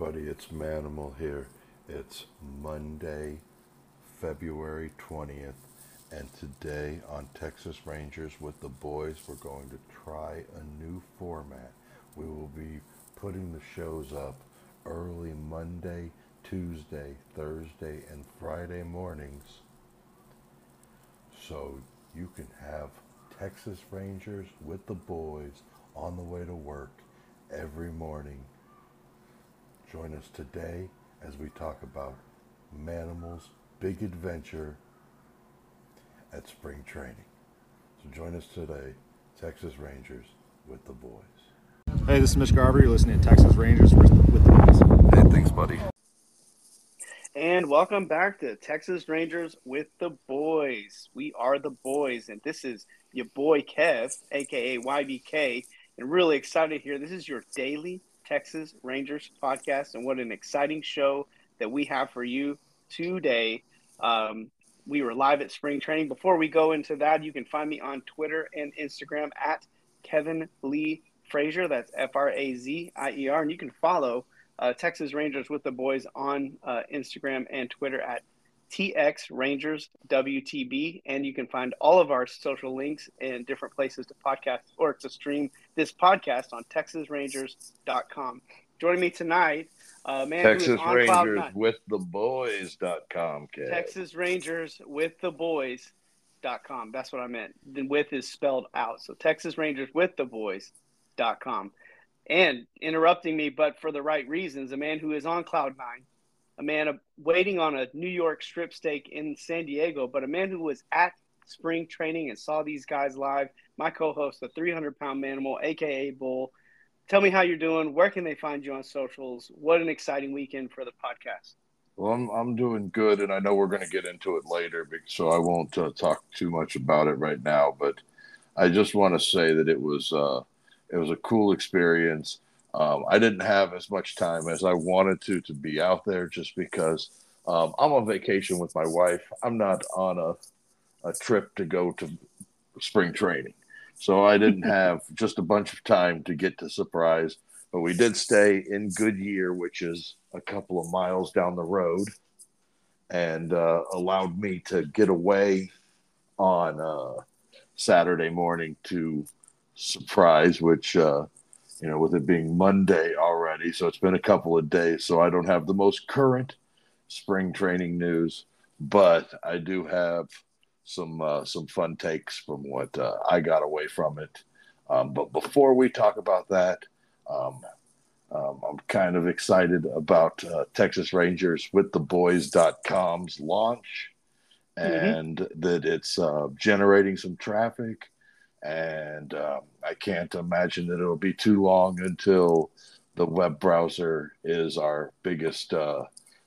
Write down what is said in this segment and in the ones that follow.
everybody, it's Manimal here. It's Monday, February 20th, and today on Texas Rangers with the boys, we're going to try a new format. We will be putting the shows up early Monday, Tuesday, Thursday, and Friday mornings so you can have Texas Rangers with the boys on the way to work every morning Join us today as we talk about Manimal's big adventure at spring training. So join us today, Texas Rangers with the boys. Hey, this is Mitch Garver. You're listening to Texas Rangers with the boys. Hey, thanks, buddy. And welcome back to Texas Rangers with the boys. We are the boys, and this is your boy Kev, aka YBK, and really excited here. This is your daily Texas Rangers podcast, and what an exciting show that we have for you today. Um, we were live at spring training. Before we go into that, you can find me on Twitter and Instagram at Kevin Lee Frazier. That's F R A Z I E R. And you can follow uh, Texas Rangers with the boys on uh, Instagram and Twitter at TX Rangers WTB. And you can find all of our social links in different places to podcast or to stream this podcast on TexasRangers.com. Joining me tonight, uh, man Texas Rangers with the boys.com. Kid. Texas Rangers with the boys.com. That's what I meant. The with is spelled out. So Texas Rangers with the boys.com. And interrupting me, but for the right reasons, a man who is on cloud nine a man waiting on a New York strip steak in San Diego, but a man who was at spring training and saw these guys live. My co-host, the 300 pound manimal, aka Bull. Tell me how you're doing. Where can they find you on socials? What an exciting weekend for the podcast. Well, I'm I'm doing good, and I know we're going to get into it later, so I won't uh, talk too much about it right now. But I just want to say that it was uh, it was a cool experience. Um, I didn't have as much time as I wanted to to be out there just because um, I'm on vacation with my wife. I'm not on a, a trip to go to spring training. So I didn't have just a bunch of time to get to Surprise. But we did stay in Goodyear, which is a couple of miles down the road, and uh, allowed me to get away on uh, Saturday morning to Surprise, which uh, you know, with it being Monday already. So it's been a couple of days. So I don't have the most current spring training news, but I do have some uh, some fun takes from what uh, I got away from it. Um, but before we talk about that, um, um, I'm kind of excited about uh, Texas Rangers with the boys.com's launch mm-hmm. and that it's uh, generating some traffic and um, I can't imagine that it'll be too long until the web browser is our biggest uh,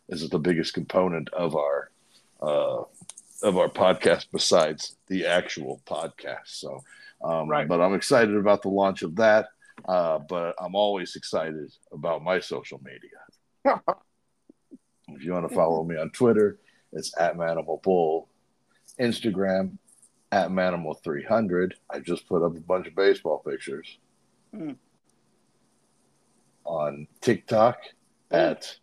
is the biggest component of our uh, of our podcast besides the actual podcast. So, um, right. But I'm excited about the launch of that. Uh, but I'm always excited about my social media. if you want to follow me on Twitter, it's at Manimal Bull. Instagram at Manimal 300. I just put up a bunch of baseball pictures. Mm. On TikTok mm. at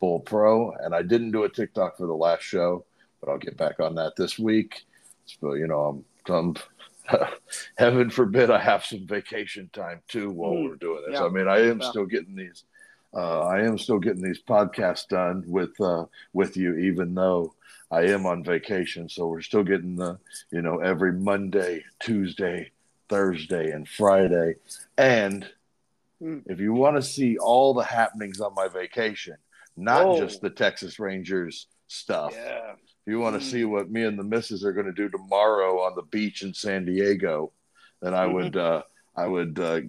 Bull Pro. And I didn't do a TikTok for the last show, but I'll get back on that this week. So, you know, I'm, I'm heaven forbid I have some vacation time too while mm. we're doing this. Yeah. I mean, I am yeah. still getting these. Uh, I am still getting these podcasts done with uh, with you, even though I am on vacation, so we're still getting the, you know, every Monday, Tuesday, Thursday, and Friday. And mm. if you want to see all the happenings on my vacation, not Whoa. just the Texas Rangers stuff. Yeah. If you want to mm. see what me and the missus are going to do tomorrow on the beach in San Diego, then I mm-hmm. would, uh, I would, uh,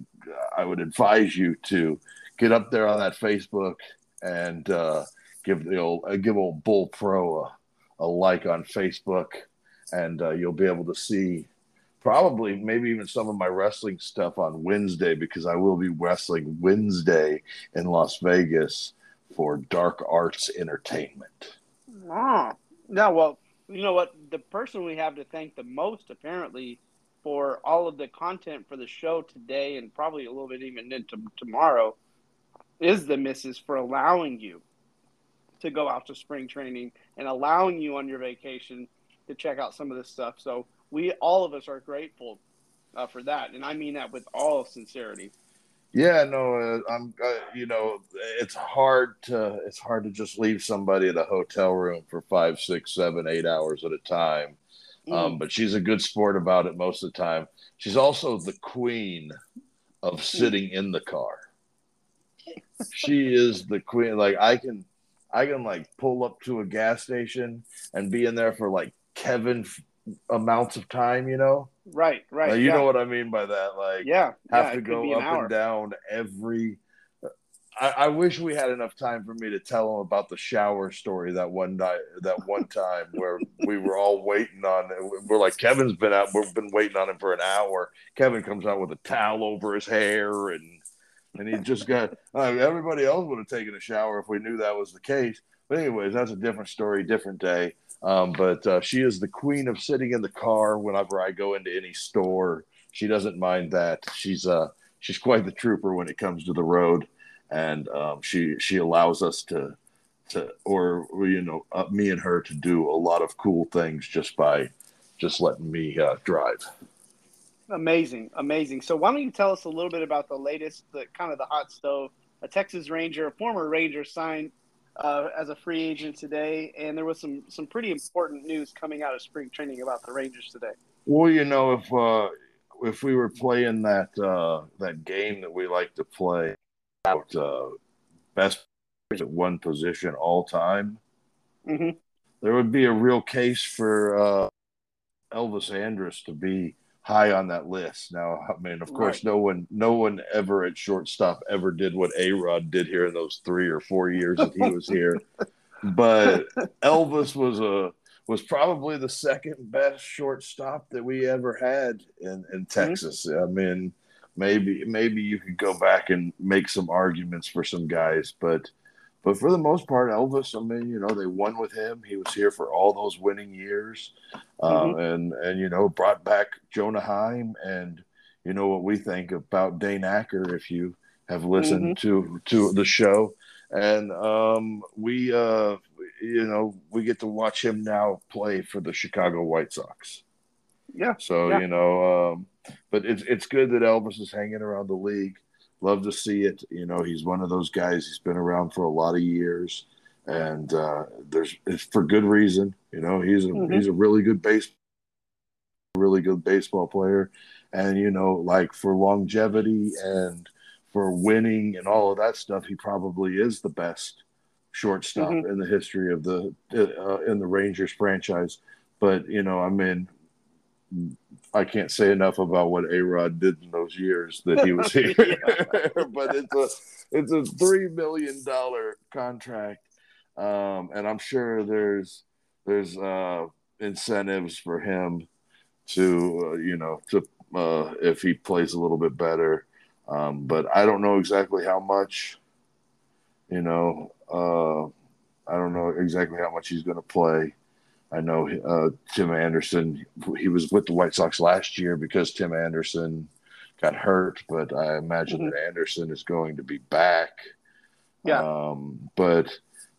I would advise you to get up there on that Facebook and uh, give the old, uh, give old Bull Pro a a like on Facebook, and uh, you'll be able to see probably maybe even some of my wrestling stuff on Wednesday because I will be wrestling Wednesday in Las Vegas for Dark Arts Entertainment. Ah, yeah. Well, you know what? The person we have to thank the most, apparently, for all of the content for the show today and probably a little bit even into tomorrow is the missus for allowing you to go out to spring training and allowing you on your vacation to check out some of this stuff. So we all of us are grateful uh, for that, and I mean that with all sincerity. Yeah, no, uh, I'm. Uh, you know, it's hard to it's hard to just leave somebody at a hotel room for five, six, seven, eight hours at a time. Um, mm. Um, but she's a good sport about it most of the time. She's also the queen of hmm. sitting in the car. she is the queen. Like I can, I can like pull up to a gas station and be in there for like Kevin amounts of time, you know? Right, right. Like, you yeah. know what I mean by that? Like, yeah, have yeah, to go up hour. and down every. I, I, wish we had enough time for me to tell him about the shower story that one night, that one time where we were all waiting on. We're like, Kevin's been out. We've been waiting on him for an hour. Kevin comes out with a towel over his hair, and and he just got. Uh, everybody else would have taken a shower if we knew that was the case. But anyways, that's a different story, different day. Um, but uh, she is the queen of sitting in the car whenever I go into any store. She doesn't mind that. She's uh she's quite the trooper when it comes to the road, and um, she she allows us to to or, you know uh, me and her to do a lot of cool things just by just letting me uh, drive. Amazing, amazing. So why don't you tell us a little bit about the latest, the kind of the hot stove? A Texas Ranger, a former Ranger, signed uh, as a free agent today, and there was some some pretty important news coming out of spring training about the Rangers today. Well, you know, if uh, if we were playing that uh, that game that we like to play out uh, best at one position all time, mm-hmm. there would be a real case for uh, Elvis Andrus to be high on that list. Now, I mean, of course, right. no one, no one ever at shortstop ever did what A Rod did here in those three or four years that he was here. but Elvis was a was probably the second best shortstop that we ever had in in mm-hmm. Texas. Mm-hmm. I mean, maybe maybe you could go back and make some arguments for some guys, but but for the most part, Elvis, I mean, you know, they won with him. He was here for all those winning years, uh, mm-hmm. and and you know, brought back Jonah Heim, and you know what we think about Dane Acker if you have listened mm-hmm. to to the show, and um, we, uh, you know, we get to watch him now play for the Chicago White Sox. Yeah. So yeah. you know, um, but it's it's good that Elvis is hanging around the league love to see it. You know, he's one of those guys. He's been around for a lot of years, and uh, there's it's for good reason. You know, he's a mm-hmm. he's a really good base, really good baseball player, and you know, like for longevity and for winning and all of that stuff, he probably is the best shortstop mm-hmm. in the history of the uh, in the Rangers franchise. But you know, I mean, I can't say enough about what A Rod did in those years that he was here. but it's a it's a three million dollar contract, um, and I'm sure there's there's uh, incentives for him to uh, you know to uh, if he plays a little bit better. Um, but I don't know exactly how much. You know, uh, I don't know exactly how much he's going to play. I know uh, Tim Anderson. He was with the White Sox last year because Tim Anderson got hurt, but I imagine mm-hmm. that Anderson is going to be back. Yeah. Um, but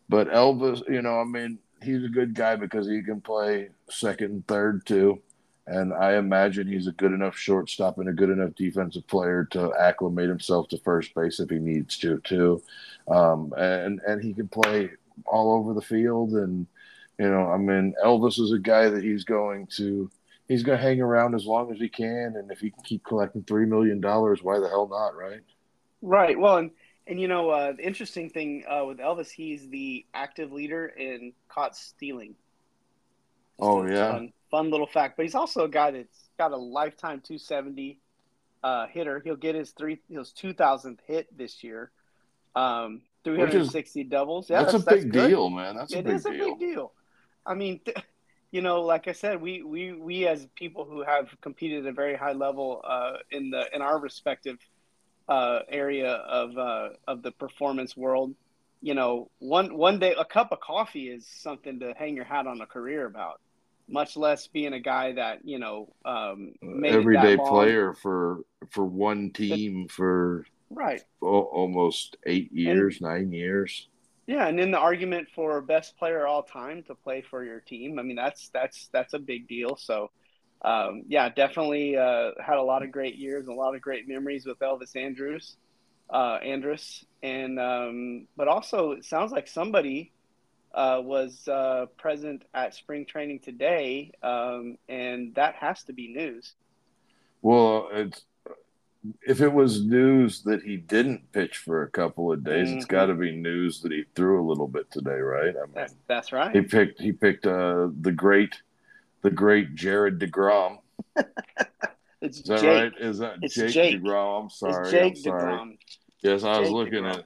but Elvis, you know, I mean, he's a good guy because he can play second and third too. And I imagine he's a good enough shortstop and a good enough defensive player to acclimate himself to first base if he needs to too. Um, and and he can play all over the field and you know, I mean, Elvis is a guy that he's going to he's going to hang around as long as he can, and if he can keep collecting three million dollars, why the hell not, right? Right. Well, and and you know, uh, the interesting thing uh, with Elvis, he's the active leader in caught stealing. oh yeah, fun, fun, little fact. But he's also a guy that's got a lifetime 270 uh, hitter. He'll get his three his 2,000th hit this year. Um, 360 is, doubles. Yeah, that's, that's a big that's deal, man. That's a big is a big deal. I mean, you know, like I said, we we we as people who have competed at a very high level uh, in the in our respective uh, area of uh, of the performance world, you know, one one day a cup of coffee is something to hang your hat on a career about. Much less being a guy that you know um, everyday player for for one team for Right. almost eight years, and, nine years. Yeah, and in the argument for best player all time to play for your team, I mean that's that's that's a big deal. So, um, yeah, definitely uh, had a lot of great years and a lot of great memories with Elvis Andrews, uh, Andrus, and um, but also it sounds like somebody uh, was uh, present at spring training today, um, and that has to be news. Well, it's if it was news that he didn't pitch for a couple of days, mm-hmm. it's got to be news that he threw a little bit today, right? I mean, that's, that's right. He picked he picked uh, the great the great Jared Degrom. it's Is that Jake. right? Is that it's Jake, Jake Degrom? I'm sorry. It's Jake I'm sorry. DeGrom. Yes, I was Jake looking DeGrom. at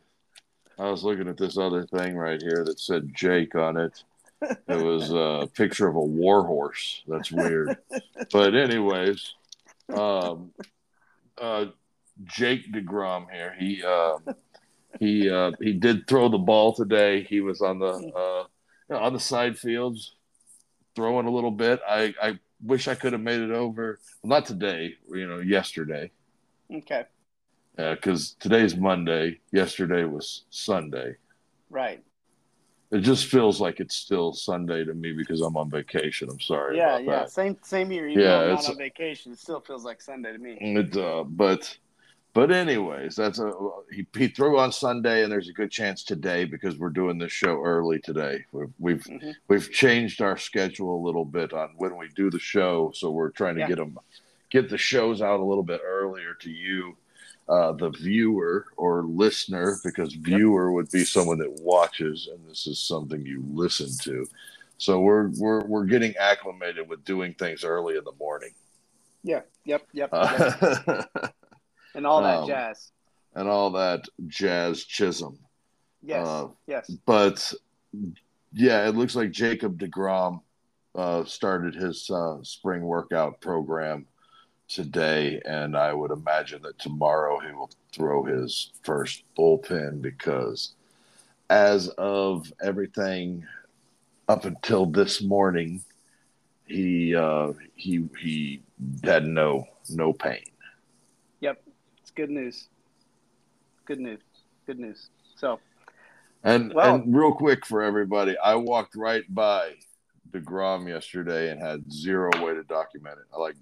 I was looking at this other thing right here that said Jake on it. It was a picture of a war horse. That's weird. but anyways, um, uh, Jake Degrom here. He uh, he uh, he did throw the ball today. He was on the uh, you know, on the side fields throwing a little bit. I I wish I could have made it over. Well, not today. You know, yesterday. Okay. Because uh, today's Monday. Yesterday was Sunday. Right. It just feels like it's still Sunday to me because I'm on vacation. I'm sorry. Yeah, yeah. That. Same same here. Even yeah, I'm not on vacation, it still feels like Sunday to me. It, uh, but but anyways, that's a he, he threw on Sunday, and there's a good chance today because we're doing this show early today. We've we've, mm-hmm. we've changed our schedule a little bit on when we do the show, so we're trying to yeah. get them get the shows out a little bit earlier to you, uh, the viewer or listener, because viewer would be someone that watches, and this is something you listen to. So we're we're we're getting acclimated with doing things early in the morning. Yeah. Yep. Yep. yep. and all that um, jazz and all that jazz chisholm yes uh, yes but yeah it looks like jacob degrom uh, started his uh, spring workout program today and i would imagine that tomorrow he will throw his first bullpen because as of everything up until this morning he uh, he he had no no pain Yep, it's good news. Good news. Good news. So, and well, and real quick for everybody, I walked right by Degrom yesterday and had zero way to document it. I like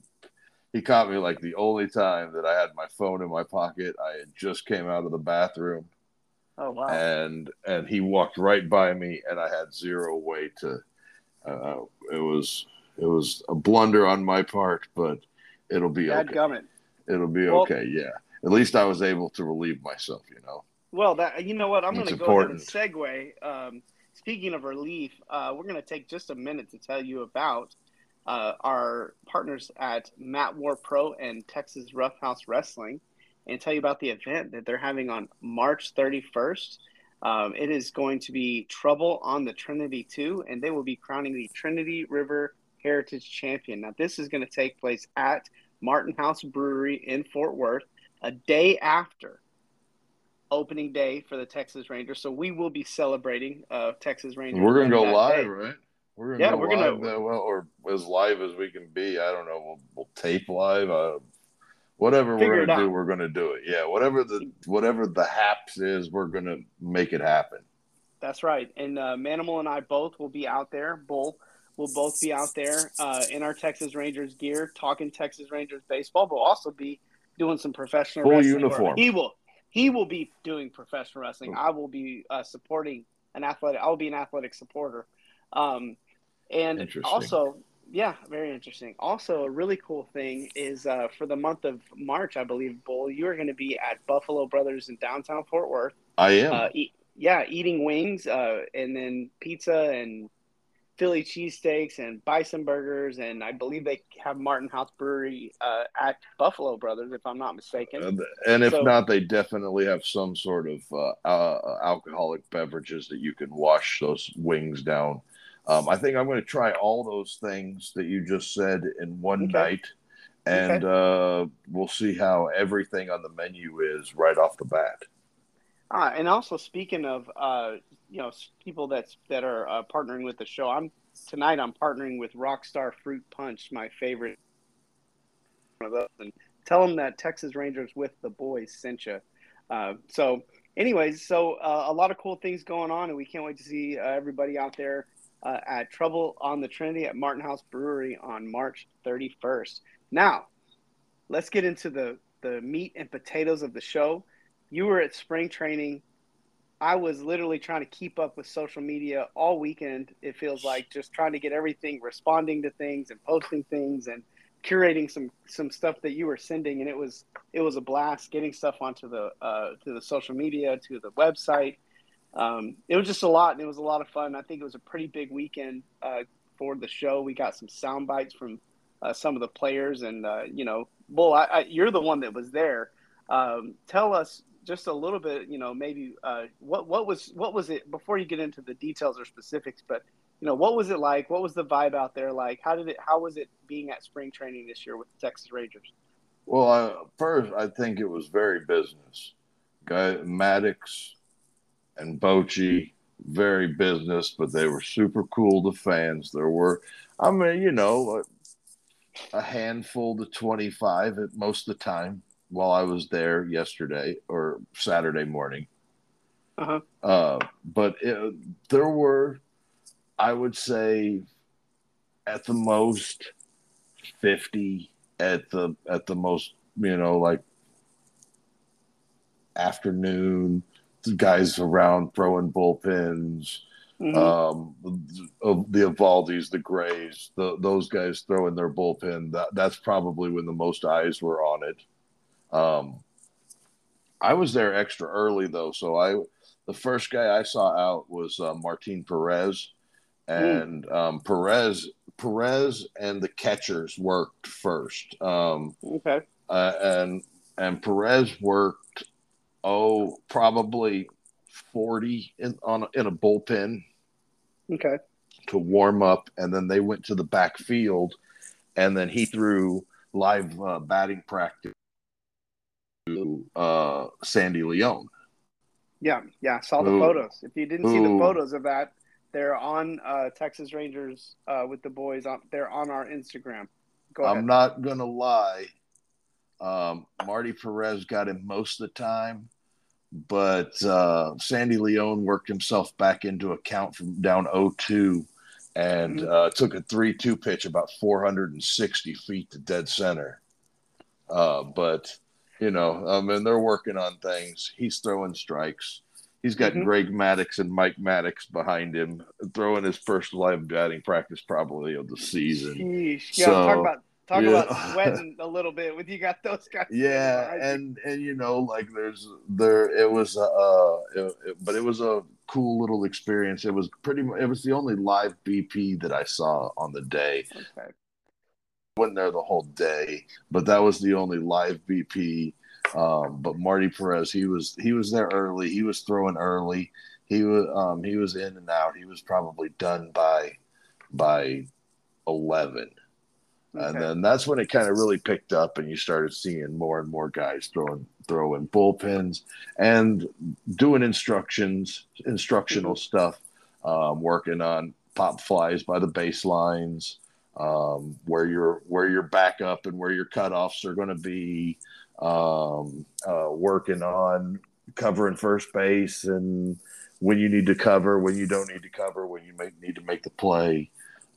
he caught me like the only time that I had my phone in my pocket. I had just came out of the bathroom. Oh wow! And and he walked right by me, and I had zero way to. Uh, it was it was a blunder on my part, but it'll be Bad okay. Gummit. It'll be well, okay. Yeah at least I was able to relieve myself, you know. Well, that you know what, I'm going to go ahead and segue. Um, speaking of relief, uh, we're going to take just a minute to tell you about uh, our partners at Matt War Pro and Texas Roughhouse Wrestling, and tell you about the event that they're having on March 31st. Um, it is going to be Trouble on the Trinity 2, and they will be crowning the Trinity River Heritage Champion. Now, this is going to take place at Martin House Brewery in Fort Worth a day after opening day for the Texas Rangers. So we will be celebrating uh, Texas Rangers. We're gonna go live, day. right? We're gonna yeah, go we're live gonna well, or as live as we can be. I don't know. We'll, we'll tape live. Uh, whatever we're gonna do, we're gonna do it. Yeah, whatever the whatever the haps is, we're gonna make it happen. That's right. And uh, Manimal and I both will be out there. Bull will both be out there uh, in our Texas Rangers gear, talking Texas Rangers baseball. But we'll also be doing some professional full wrestling. uniform. He will he will be doing professional wrestling. I will be uh, supporting an athletic. I will be an athletic supporter. Um, and also, yeah, very interesting. Also, a really cool thing is uh, for the month of March, I believe, Bull, you are going to be at Buffalo Brothers in downtown Fort Worth. I am. Uh, eat, yeah, eating wings uh, and then pizza and Philly cheesesteaks and bison burgers, and I believe they have Martin House Brewery uh, at Buffalo Brothers, if I'm not mistaken. And if so, not, they definitely have some sort of uh, uh, alcoholic beverages that you can wash those wings down. Um, I think I'm going to try all those things that you just said in one okay. night, and okay. Uh, we'll see how everything on the menu is right off the bat. Uh, and also speaking of uh, you know people that's that are uh, partnering with the show. I'm tonight. I'm partnering with Rockstar Fruit Punch, my favorite one of those, and tell them that Texas Rangers with the boys sent you. Uh, so, anyways, so uh, a lot of cool things going on, and we can't wait to see uh, everybody out there uh, at Trouble on the Trinity at Martin House Brewery on March 31st. Now, let's get into the the meat and potatoes of the show. You were at spring training. I was literally trying to keep up with social media all weekend. It feels like just trying to get everything, responding to things and posting things and curating some some stuff that you were sending, and it was it was a blast getting stuff onto the uh, to the social media to the website. Um, it was just a lot, and it was a lot of fun. I think it was a pretty big weekend uh, for the show. We got some sound bites from uh, some of the players, and uh, you know, Bull, I, I, you're the one that was there. Um, tell us just a little bit, you know, maybe uh, what what was what was it before you get into the details or specifics, but you know, what was it like? What was the vibe out there like? How did it? How was it being at spring training this year with the Texas Rangers? Well, first, I think it was very business. Guy Maddux and Bochy, very business, but they were super cool to fans. There were, I mean, you know, a, a handful to 25 at most of the time while I was there yesterday or Saturday morning. Uh-huh. Uh, but it, there were I would say at the most 50 at the at the most you know like afternoon guys around throwing bullpens mm-hmm. um the, the Eovaldis the Grays the, those guys throwing their bullpen that that's probably when the most eyes were on it um I was there extra early though so I the first guy I saw out was uh, Martin Perez and mm. um, Perez Perez and the catchers worked first. Um, okay. Uh, and and Perez worked oh probably forty in on in a bullpen. Okay. To warm up, and then they went to the back field, and then he threw live uh, batting practice to uh, Sandy Leon. Yeah, yeah, saw the Ooh. photos. If you didn't Ooh. see the photos of that, they're on uh, Texas Rangers uh, with the boys. On, they're on our Instagram. Go I'm not gonna lie. Um, Marty Perez got him most of the time, but uh, Sandy Leon worked himself back into account from down 0-2 and mm-hmm. uh, took a 3-2 pitch about 460 feet to dead center. Uh, but you know, I mean, they're working on things. He's throwing strikes. He's got mm-hmm. Greg Maddux and Mike Maddux behind him, throwing his first live batting practice probably of the season. Sheesh. Yeah, so, talk about talk yeah. about sweating a little bit when you got those guys. Yeah, and and you know, like there's there it was uh, it, it, but it was a cool little experience. It was pretty. It was the only live BP that I saw on the day. Okay. Went there the whole day, but that was the only live BP um, but Marty Perez, he was he was there early. He was throwing early. He was um, he was in and out. He was probably done by by eleven. Okay. And then that's when it kind of really picked up, and you started seeing more and more guys throwing throwing bullpens and doing instructions, instructional mm-hmm. stuff, um, working on pop flies by the baselines, um, where your where your backup and where your cutoffs are going to be, um, uh, working on covering first base and when you need to cover, when you don't need to cover, when you make, need to make the play,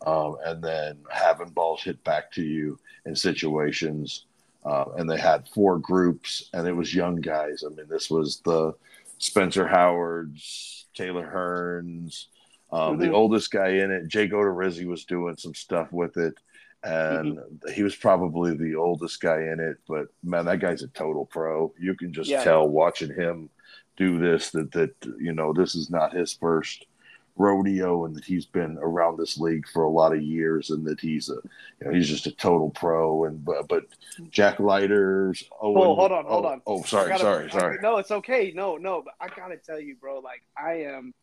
um, and then having balls hit back to you in situations. Uh, and they had four groups, and it was young guys. I mean, this was the Spencer Howards, Taylor Hearns, um, mm-hmm. the oldest guy in it. Jake Odorizzi was doing some stuff with it and mm-hmm. he was probably the oldest guy in it. But man, that guy's a total pro. You can just yeah. tell watching him do this that that you know this is not his first rodeo and that he's been around this league for a lot of years and that he's a you know he's just a total pro and but, but Jack Leiters oh, oh hold on hold oh, on. oh sorry gotta, sorry sorry. I, no it's okay. No no but I gotta tell you bro like I am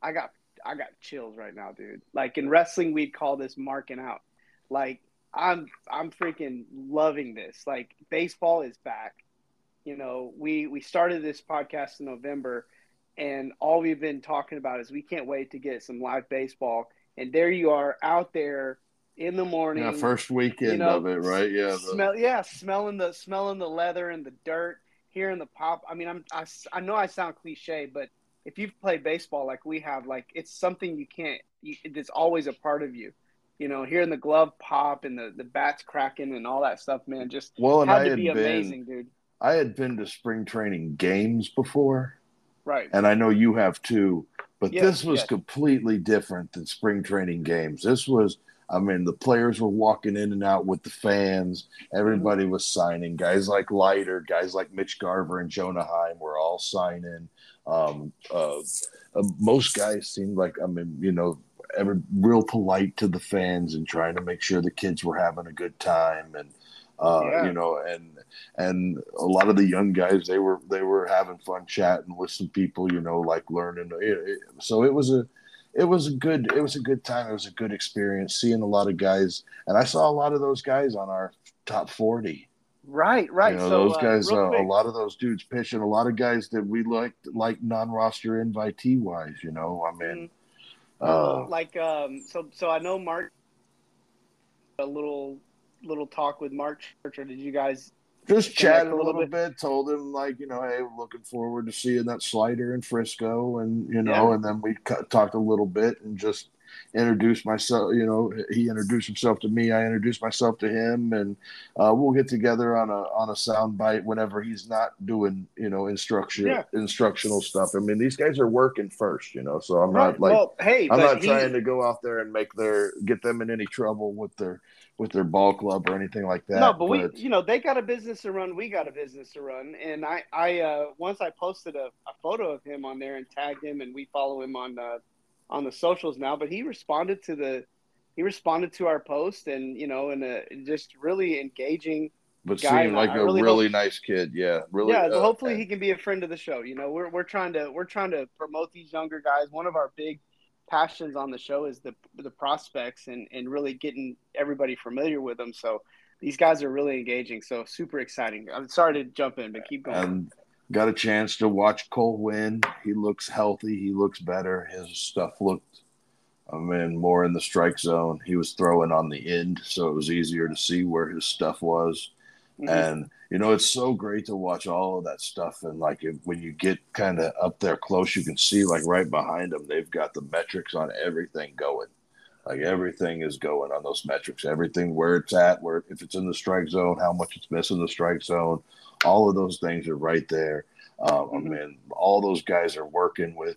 I got I got chills right now dude. Like in wrestling we'd call this marking out. Like I'm I'm freaking loving this. Like baseball is back. You know, we we started this podcast in November and all we've been talking about is we can't wait to get some live baseball. And there you are out there in the morning. Yeah, first weekend you know, of it, right? Yeah. The... Smell yeah, smelling the smelling the leather and the dirt, hearing the pop. I mean, I'm I, I know I sound cliche, but if you've played baseball like we have, like it's something you can't. You, it's always a part of you. You know, hearing the glove pop and the the bats cracking and all that stuff, man, just well, and had I to had be been, amazing, dude. I had been to spring training games before, Right. and I know you have too. But Yes, this was yes. completely different than spring training games. This was, I mean, the players were walking in and out with the fans. Everybody Mm-hmm. was signing. Guys like Leiter, guys like Mitch Garver and Jonah Heim were all signing. Um, uh, uh, most guys seemed like, I mean, you know, every real polite to the fans and trying to make sure the kids were having a good time and. Uh, Yeah. you know, and and a lot of the young guys they were they were having fun chatting with some people, you know, like learning. So it was a it was a good it was a good time. It was a good experience seeing a lot of guys, and I saw a lot of those guys on our top forty. Right. Right. You know, so those uh, guys, real uh, a lot of those dudes pitching, a lot of guys that we liked, like non-roster invitee wise. You know, I mean, uh, like um so so I know Marc a little little talk with Marc Church or did you guys just chatted a little little bit. Told him like, you know, hey, looking forward to seeing that slider in Frisco, and you know, Yeah. and then we cu- talked a little bit and just introduced myself. You know, he introduced himself to me. I introduced myself to him, and uh, we'll get together on a on a sound bite whenever he's not doing you know instruction Yeah. instructional stuff. I mean, these guys are working first, you know, so I'm right. not like. well hey I'm not he- trying to go out there and make their get them in any trouble with their with their ball club or anything like that. no, but, we, you know, they got a business to run. We got a business to run. And I, I, uh, once I posted a, a photo of him on there and tagged him, and we follow him on, uh, on the socials now. But he responded to the, he responded to our post, and you know, and uh, just really engaging. but guy, seemed like I a really really nice kid. Yeah, really. yeah, uh, hopefully he can be a friend of the show. You know, we're we're trying to we're trying to promote these younger guys. One of our big passions on the show is the the prospects and and really getting everybody familiar with them. So these guys are really engaging. So super exciting. I'm sorry to jump in, but keep going. and got a chance to watch Cole Winn. He looks healthy. He looks better. His stuff looked, I mean, more in the strike zone. He was throwing on the end, so it was easier to see where his stuff was. Mhm. And you know, it's so great to watch all of that stuff. And like if, when you get kind of up there close, you can see like right behind them, they've got the metrics on everything going. Like everything is going on those metrics. Everything where it's at, where if it's in the strike zone, how much it's missing the strike zone, all of those things are right there. Um, I Mhm. mean, all those guys are working with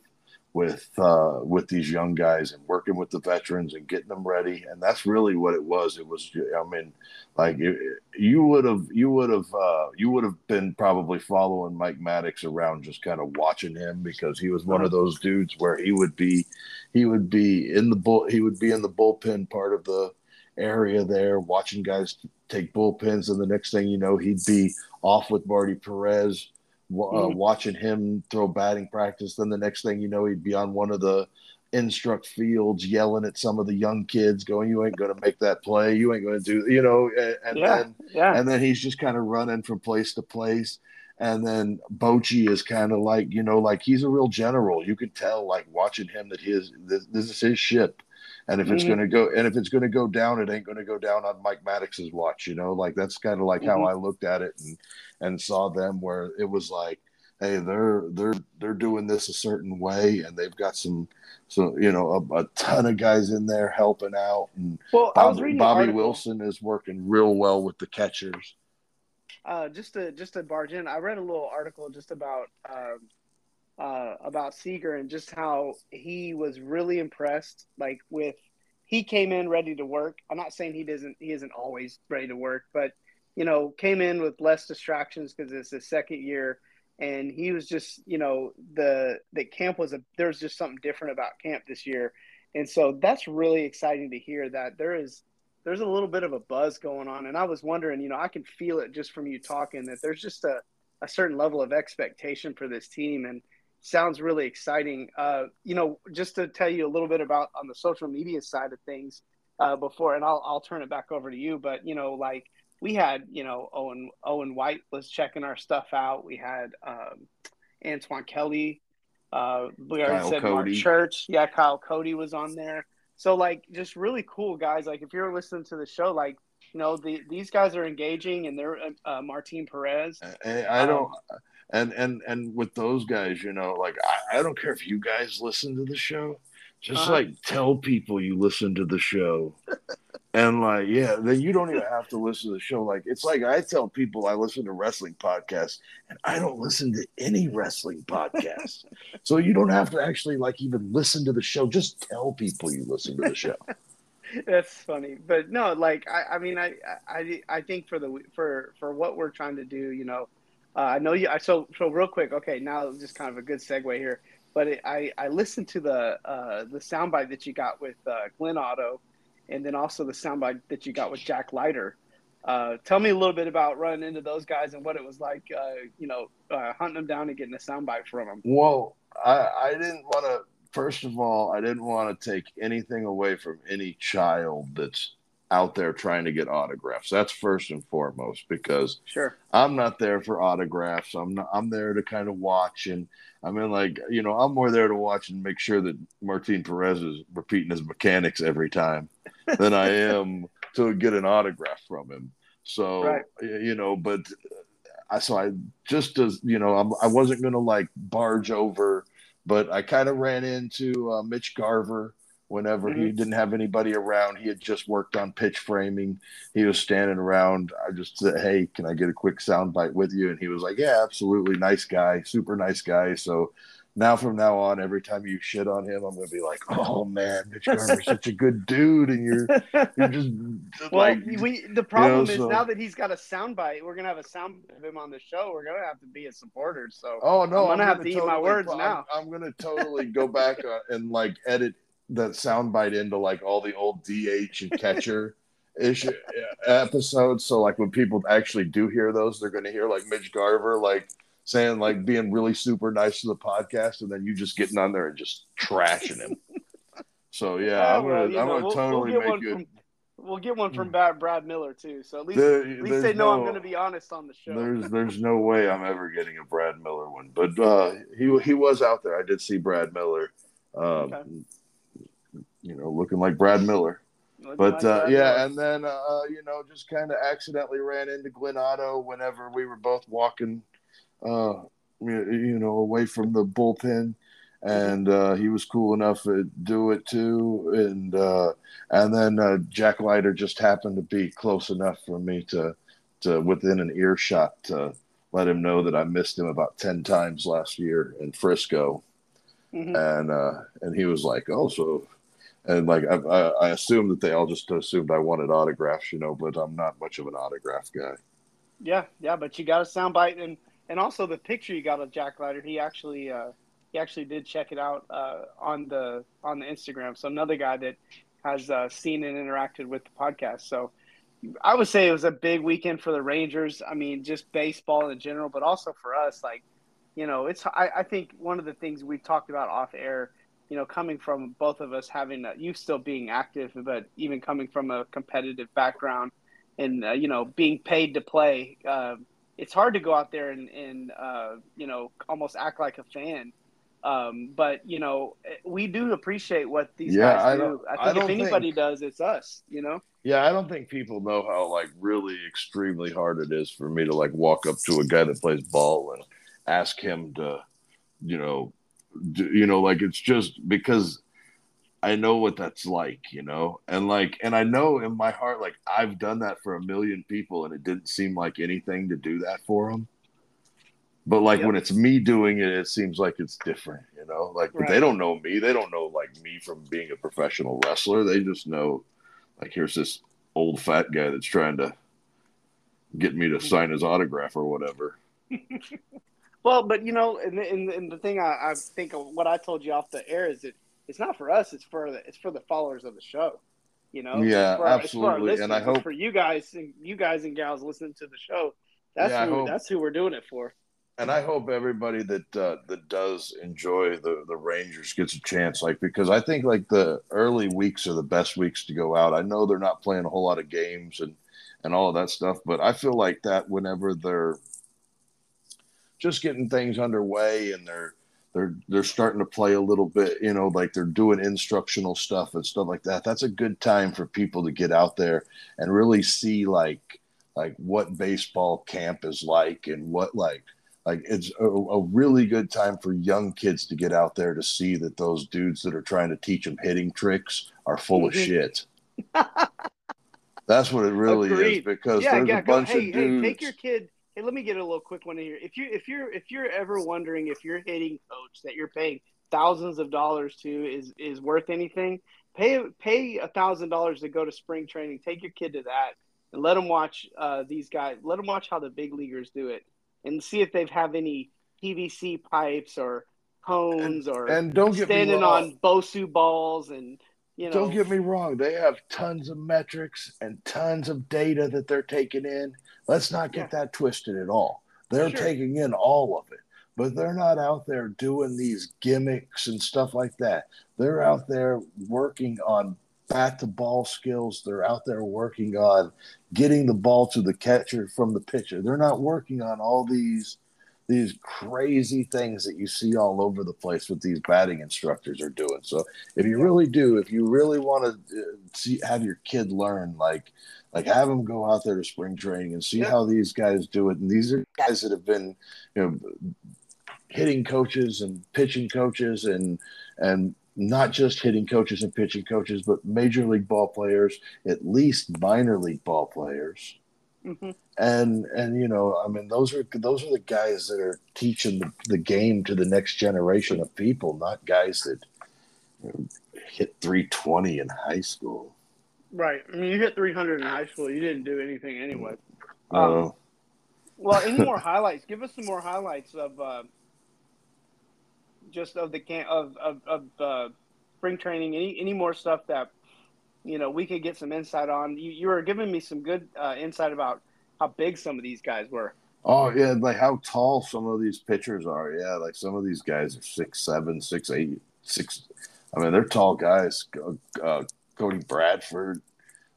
with uh, with these young guys and working with the veterans and getting them ready. And that's really what it was. It was, I mean, like it, you would have, you would have, uh, you would have been probably following Mike Maddux around, just kind of watching him because he was one of those dudes where he would be, he would be in the bull, he would be in the bullpen part of the area there, watching guys take bullpens, and the next thing you know, he'd be off with Marty Perez uh, Mhm. watching him throw batting practice. Then the next thing you know, he'd be on one of the instruct fields yelling at some of the young kids, going, "You ain't going to make that play. You ain't going to do," you know. And, yeah, then yeah, and then he's just kind of running from place to place. And then Bochy is kind of like, you know, like he's a real general. You could tell, like watching him, that his this, this is his ship. And if it's Mhm. going to go, and if it's going to go down, it ain't going to go down on Mike Maddux's watch. You know, like that's kind of like how Mhm. I looked at it and and saw them where it was like, hey, they're they're they're doing this a certain way, and they've got some, so you know, a, a ton of guys in there helping out, and Well, I was Bobby, reading Bobby Wilson is working real well with the catchers. uh, just to just to barge in, I read a little article just about um, uh, about Seager and just how he was really impressed, like with he came in ready to work. I'm not saying he doesn't he isn't always ready to work, but you know came in with less distractions because it's his second year, and he was just you know the the camp was a there's just something different about camp this year, and so that's really exciting to hear that there is there's a little bit of a buzz going on. And I was wondering, you know, I can feel it just from you talking that there's just a, a certain level of expectation for this team and sounds really exciting. Uh, you know, just to tell you a little bit about on the social media side of things uh, before, and I'll, I'll turn it back over to you. But, you know, like we had, you know, Owen, Owen White was checking our stuff out. We had um, Antoine Kelly. Uh, we already Kyle said Marc Church. Yeah, Kyle Cody was on there. So like just really cool guys. Like if you're listening to the show, like you know, the, these guys are engaging, and they're uh, Martin Perez. I, I don't, um, and and and with those guys, you know, like I, I don't care if you guys listen to the show. Just uh-huh. like tell people you listen to the show. and like, yeah, then you don't even have to listen to the show. Like, it's like I tell people I listen to wrestling podcasts and I don't listen to any wrestling podcasts. so you don't have to actually like even listen to the show. Just tell people you listen to the show. That's funny, but no, like I, I mean, I, I, I think for the for for what we're trying to do, you know, uh, I know you. I so so real quick. Okay, now just kind of a good segue here. But it, I I listened to the uh, the soundbite that you got with uh, Glenn Otto, and then also the soundbite that you got with Jack Leiter. Uh, tell me a little bit about running into those guys and what it was like, uh, you know, uh, hunting them down and getting a soundbite from them. Well, I, I didn't want to. First of all, I didn't want to take anything away from any child that's out there trying to get autographs. That's first and foremost because sure I'm not there for autographs. I'm not, I'm there to kind of watch and I mean like you know I'm more there to watch and make sure that Martin Perez is repeating his mechanics every time than I am to get an autograph from him. So right. you know, but I so I just as you know I'm, I was not going to like barge over, but I kind of ran into uh, Mitch Garver whenever mm-hmm. he didn't have anybody around. He had just worked on pitch framing. He was standing around. I just said, Hey, can I get a quick sound bite with you? And he was like, Yeah, absolutely. Nice guy, super nice guy. So now from now on, every time you shit on him, I'm gonna be like, "Oh man, Mitch Garver's such a good dude," and you're you're just well, like, we. The problem you know, is so, now that he's got a soundbite, we're gonna have a sound of him on the show. We're gonna have to be a supporter. So oh no, I'm gonna, I'm have to totally, eat my words I'm, now. I'm, gonna totally go back uh, and like edit that soundbite into like all the old DH and catcher issue episodes. So like when people actually do hear those, they're going to hear like Mitch Garver like saying like being really super nice to the podcast, and then you just getting on there and just trashing him. so yeah, oh, I'm gonna, well, I'm gonna we'll, totally we'll make it. From, we'll get one from Brad, Brad Miller too. So at least, there, at least they know no, I'm going to be honest on the show. There's there's no way I'm ever getting a Brad Miller one, but uh, he he was out there. I did see Brad Miller. Um, okay you know, looking like Brad Miller. Looking but like uh, yeah, and then uh, you know, just kind of accidentally ran into Glenn Otto whenever we were both walking, uh, you know, away from the bullpen, and uh, he was cool enough to do it too. And uh, and then uh, Jack Leiter just happened to be close enough for me to to within an earshot to let him know that I missed him about ten times last year in Frisco. Mm-hmm. And uh, and he was like, "Oh, so and like I, I, assumed that they all just assumed I wanted autographs, you know, but I'm not much of an autograph guy. Yeah, yeah, but you got a soundbite and and also the picture you got of Jack Leiter. He actually uh, he actually did check it out uh, on the on the Instagram. So another guy that has uh, seen and interacted with the podcast. So I would say it was a big weekend for the Rangers. I mean, just baseball in general, but also for us. Like, you know, it's I, I think one of the things we talked about off air you know, coming from both of us having a, you still being active, but even coming from a competitive background and uh, you know being paid to play, uh, it's hard to go out there and, and uh, you know almost act like a fan. Um, but you know, we do appreciate what these yeah, guys do. I, I think I if anybody think, does, it's us. You know. Yeah, I don't think people know how like really extremely hard it is for me to like walk up to a guy that plays ball and ask him to, you know, you know like it's just because i know what that's like you know? And like and i know in my heart like i've done that for a million people and it didn't seem like anything to do that for them but like yep. when it's me doing it it seems like it's different you know? Like right. they don't know me. They don't know like me from being a professional wrestler. They just know like here's this old fat guy that's trying to get me to mm-hmm. sign his autograph or whatever Well, but you know, and, and, and the thing I, I think of what I told you off the air is that it's not for us; it's for the it's for the followers of the show. You know, yeah, for, absolutely. and I hope for you guys, and you guys and gals listening to the show, that's yeah, who hope, that's who we're doing it for. And I hope everybody that uh, that does enjoy the the Rangers gets a chance, like because I think like the early weeks are the best weeks to go out. I know they're not playing a whole lot of games and and all of that stuff, but I feel like that whenever they're just getting things underway and they're they're they're starting to play a little bit, you know, like they're doing instructional stuff and stuff like that. That's a good time for people to get out there and really see like like what baseball camp is like and what like like it's a, a, really good time for young kids to get out there to see that those dudes that are trying to teach them hitting tricks are full of mm-hmm. shit. That's what it really Agreed. is because yeah, there's yeah, a bunch go, hey, of dudes. Hey, take your kid. Hey, let me get a little quick one in here. If you if you're if you're ever wondering if your hitting coach that you're paying thousands of dollars to is is worth anything, pay pay a thousand dollars to go to spring training. Take your kid to that and let them watch uh, these guys. Let them watch how the big leaguers do it and see if they have any PVC pipes or cones or and don't get standing on Bosu balls and you know. Don't get me wrong; they have tons of metrics and tons of data that they're taking in. Let's not get yeah. that twisted at all. They're sure. taking in all of it, but they're not out there doing these gimmicks and stuff like that. They're out there working on bat to ball skills. They're out there working on getting the ball to the catcher from the pitcher. They're not working on all these these crazy things that you see all over the place with these batting instructors are doing. So if you really do, if you really want to uh, see have your kid learn, like like have them go out there to spring training and see yeah. how these guys do it. And these are guys that have been, you know, hitting coaches and pitching coaches and and not just hitting coaches and pitching coaches, but major league ball players, at least minor league ball players. Mm-hmm. And and you know, I mean, those are those are the guys that are teaching the, the game to the next generation of people, not guys that you know, hit 320 in high school. Right. I mean, you hit 300 in high school. You didn't do anything anyway. Um, well, any more highlights? Give us some more highlights of uh, just of the camp of of, of uh, spring training. Any any more stuff that you know we could get some insight on? You you were giving me some good uh, insight about how big some of these guys were. Oh yeah, like how tall some of these pitchers are. Yeah, like some of these guys are six seven, six eight, six. I mean, they're tall guys. Uh, Cody Bradford,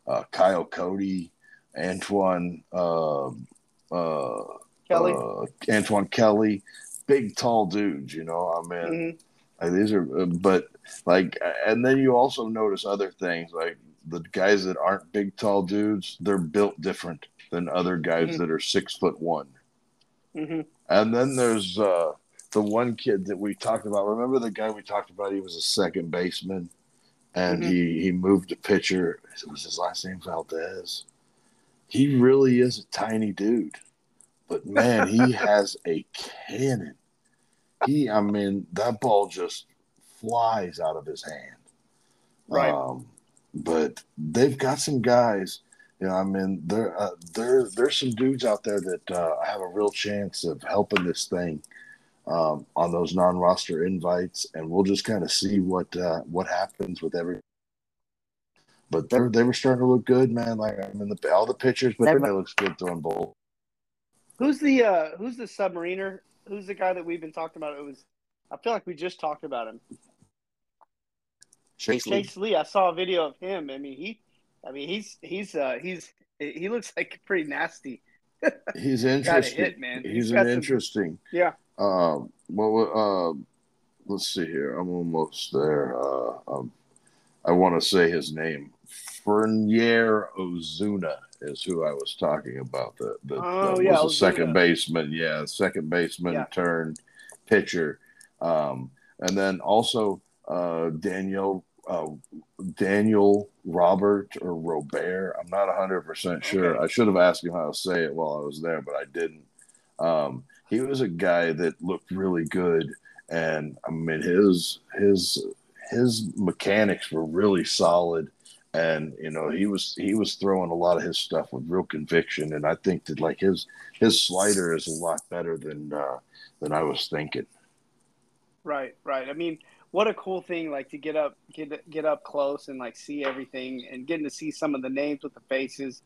uh, Kyle Cody, Antoine uh, uh, Kelly, uh, Antoine Kelly big, tall dudes. You know, I mean, mm-hmm. like, these are, uh, but like, and then you also notice other things like the guys that aren't big, tall dudes. They're built different than other guys mm-hmm. that are six foot one. Mm-hmm. And then there's uh, the one kid that we talked about. Remember the guy we talked about? He was a second baseman, and mm-hmm. he he moved to pitcher. Was his last name Valdez? He really is a tiny dude but man, he has a cannon. He, I mean, that ball just flies out of his hand. Right. Um, but they've got some guys. You know, I mean, there, uh, there, there's some dudes out there that uh, have a real chance of helping this thing um, on those non-roster invites, and we'll just kind of see what uh, what happens with every. But they they were starting to look good, man. Like I mean, the, all the pitchers, but everybody looks good throwing balls. Who's the uh who's the submariner? Who's the guy that we've been talking about? It was I feel like we just talked about him. Chase, Chase Lee. Lee. I saw a video of him. I mean he I mean he's he's uh he's he looks like pretty nasty. He's interesting. Hit, man. He's, he's an interesting. Some, yeah. Um well uh let's see here. I'm almost there. Uh um, I want to say his name. Fernery Ozuna is who I was talking about. The the, oh, the yeah, was a second baseman, yeah, second baseman yeah. turned pitcher, um, and then also uh, Daniel uh, Daniel Robert or Robert. I'm not hundred percent sure. Okay. I should have asked him how to say it while I was there, but I didn't. Um, he was a guy that looked really good, and I mean his his his mechanics were really solid. And you know he was he was throwing a lot of his stuff with real conviction. And i think that like his his slider is a lot better than uh than i was thinking. Right right. I mean what a cool thing like to get up get get up close and like see everything and getting to see some of the names with the faces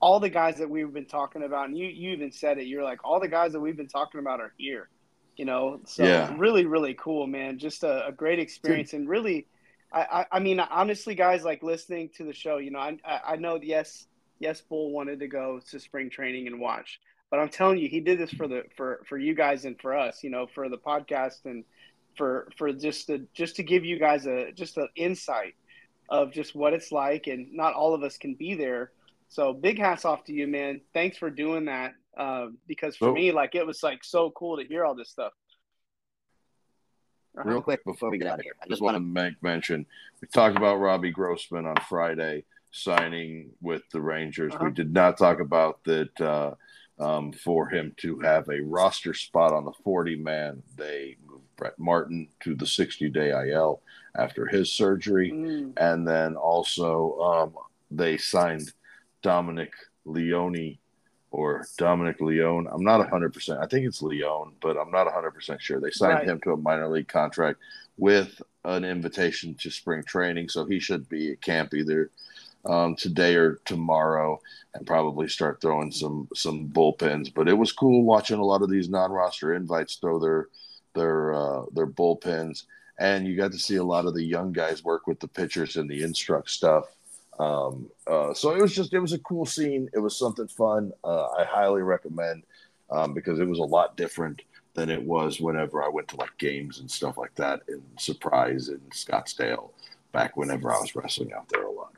all the guys that we've been talking about and you you even said it you're like all the guys that we've been talking about are here you know so yeah. really really cool man just a, a great experience Dude. and really I, I mean, honestly, guys, like listening to the show, you know, I, I know, yes, yes, Bull wanted to go to spring training and watch, but I'm telling you, he did this for the for for you guys and for us, you know, for the podcast and for for just to just to give you guys a just an insight of just what it's like, and not all of us can be there. So big hats off to you, man. Thanks for doing that. Uh, because for oh. me, like it was like so cool to hear all this stuff. Real quick before we get out of here, I just want to make mention we talked about Robbie Grossman on Friday signing with the Rangers. Uh-huh. We did not talk about that uh, um, for him to have a roster spot on the 40 man. They moved Brett Martin to the 60 day IL after his surgery. Mm. And then also um, they signed Dominic Leone or Dominic Leone. I'm not 100%. I think it's Leone, but I'm not 100% sure. They signed right. him to a minor league contract with an invitation to spring training. So he should be at camp either um, today or tomorrow and probably start throwing some some bullpens. But it was cool watching a lot of these non-roster invites throw their their uh, their bullpens, and you got to see a lot of the young guys work with the pitchers and the instruct stuff. Um, uh, so it was just it was a cool scene. It was something fun. Uh, I highly recommend um, because it was a lot different than it was whenever I went to like games and stuff like that in Surprise in Scottsdale back whenever I was wrestling out there a lot.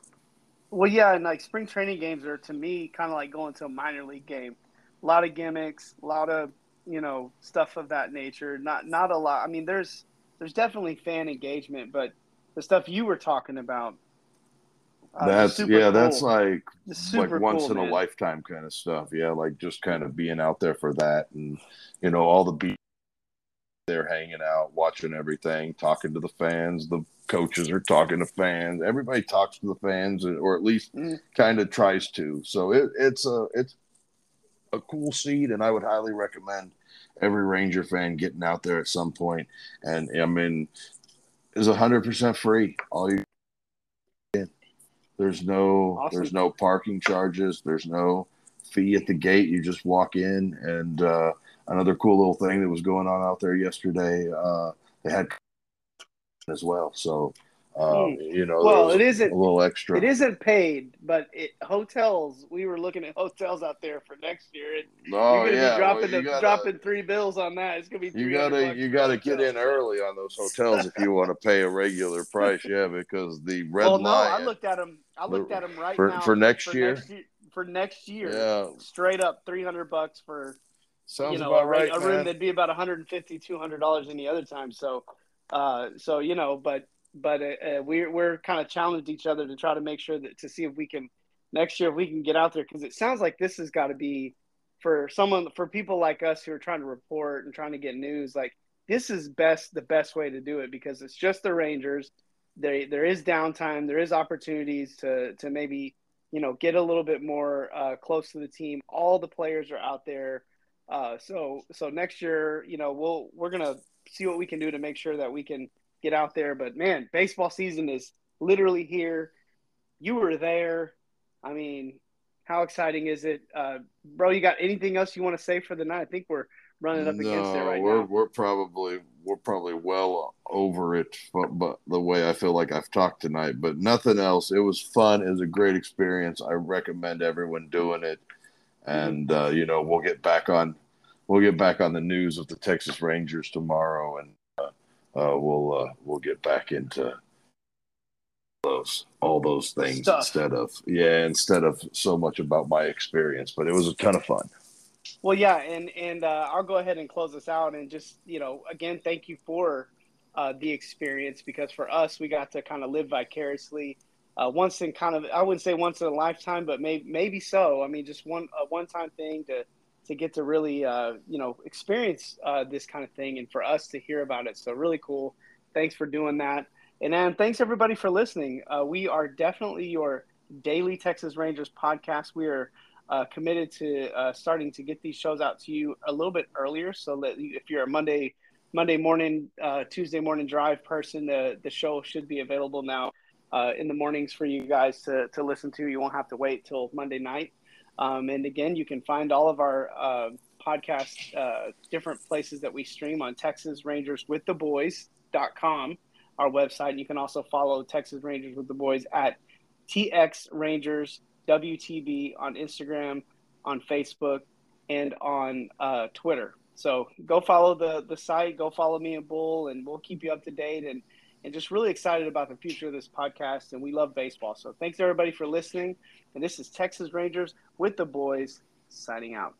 Well, yeah, and like spring training games are to me kind of like going to a minor league game. A lot of gimmicks, a lot of you know stuff of that nature. Not not a lot. I mean, there's there's definitely fan engagement, but the stuff you were talking about. Uh, that's yeah, cool. that's like like once cool, in man. a lifetime kind of stuff. Yeah, like just kind of being out there for that, and you know all the beat they're hanging out, watching everything, talking to the fans. The coaches are talking to fans. Everybody talks to the fans, or at least mm. kind of tries to. So it, it's a it's a cool seed, and I would highly recommend every Ranger fan getting out there at some point. And I mean, is hundred percent free. All you there's no awesome. there's no parking charges. There's no fee at the gate. You just walk in and. uh another cool little thing that was going on out there yesterday. Uh, they had as well, so uh, hmm. you know, well, it isn't a little extra. It isn't paid, but it, hotels. We were looking at hotels out there for next year, and oh, you're gonna yeah. be dropping well, gotta, dropping three bills on that. It's gonna be you gotta you gotta get in early on those hotels if you want to pay a regular price. Yeah, because the red. Well, no, I looked at them. I looked at them right for, now for next for year. Next. For next year, yeah, straight up three hundred bucks for Sounds you know, about a, right. A room man. that'd be about 150 200 dollars any other time. So, uh, so you know, but but uh, uh, we're we're kind of challenged each other to try to make sure that to see if we can next year if we can get out there because it sounds like this has got to be for someone for people like us who are trying to report and trying to get news like this is best the best way to do it because it's just the Rangers. There there is downtime, there is opportunities to to maybe you know get a little bit more uh, close to the team. All the players are out there uh, so so next year, you know, we'll we're gonna see what we can do to make sure that we can get out there. But man, baseball season is literally here. You were there. I mean, how exciting is it, uh, bro? You got anything else you want to say for the night? I think we're running up no, against it right we're, now. We're probably we're probably well over it, but, but the way I feel like I've talked tonight, but nothing else. It was fun. It was a great experience. I recommend everyone doing it and uh, you know we'll get back on we'll get back on the news of the Texas Rangers tomorrow, and uh, uh, we'll uh, we'll get back into those all those things Stuff. instead of yeah instead of so much about my experience. But it was a ton of fun. Well, yeah, and and uh, I'll go ahead and close this out, and just you know, again, thank you for uh, the experience because for us, we got to kind of live vicariously uh, once in kind of I wouldn't say once in a lifetime, but maybe maybe so. I mean, just one a one time thing to to get to really uh, you know experience uh, this kind of thing, and for us to hear about it. So really cool. Thanks for doing that, and then thanks everybody for listening. Uh, we are definitely your daily Texas Rangers podcast. We are. Uh, committed to uh, starting to get these shows out to you a little bit earlier, so that if you're a Monday Monday morning, Tuesday morning drive person, the the show should be available now uh, in the mornings for you guys to, to listen to. You won't have to wait till Monday night. Um, and again, you can find all of our uh, podcasts, uh, different places that we stream on Texas Rangers with the our website. And you can also follow Texas Rangers with the Boys at TX Rangers WTB on Instagram, on Facebook, and on uh, Twitter. So go follow the the site, go follow me and Bull, and we'll keep you up to date and and just really excited about the future of this podcast. And we love baseball. So thanks everybody for listening. And this is Texas Rangers with the boys signing out.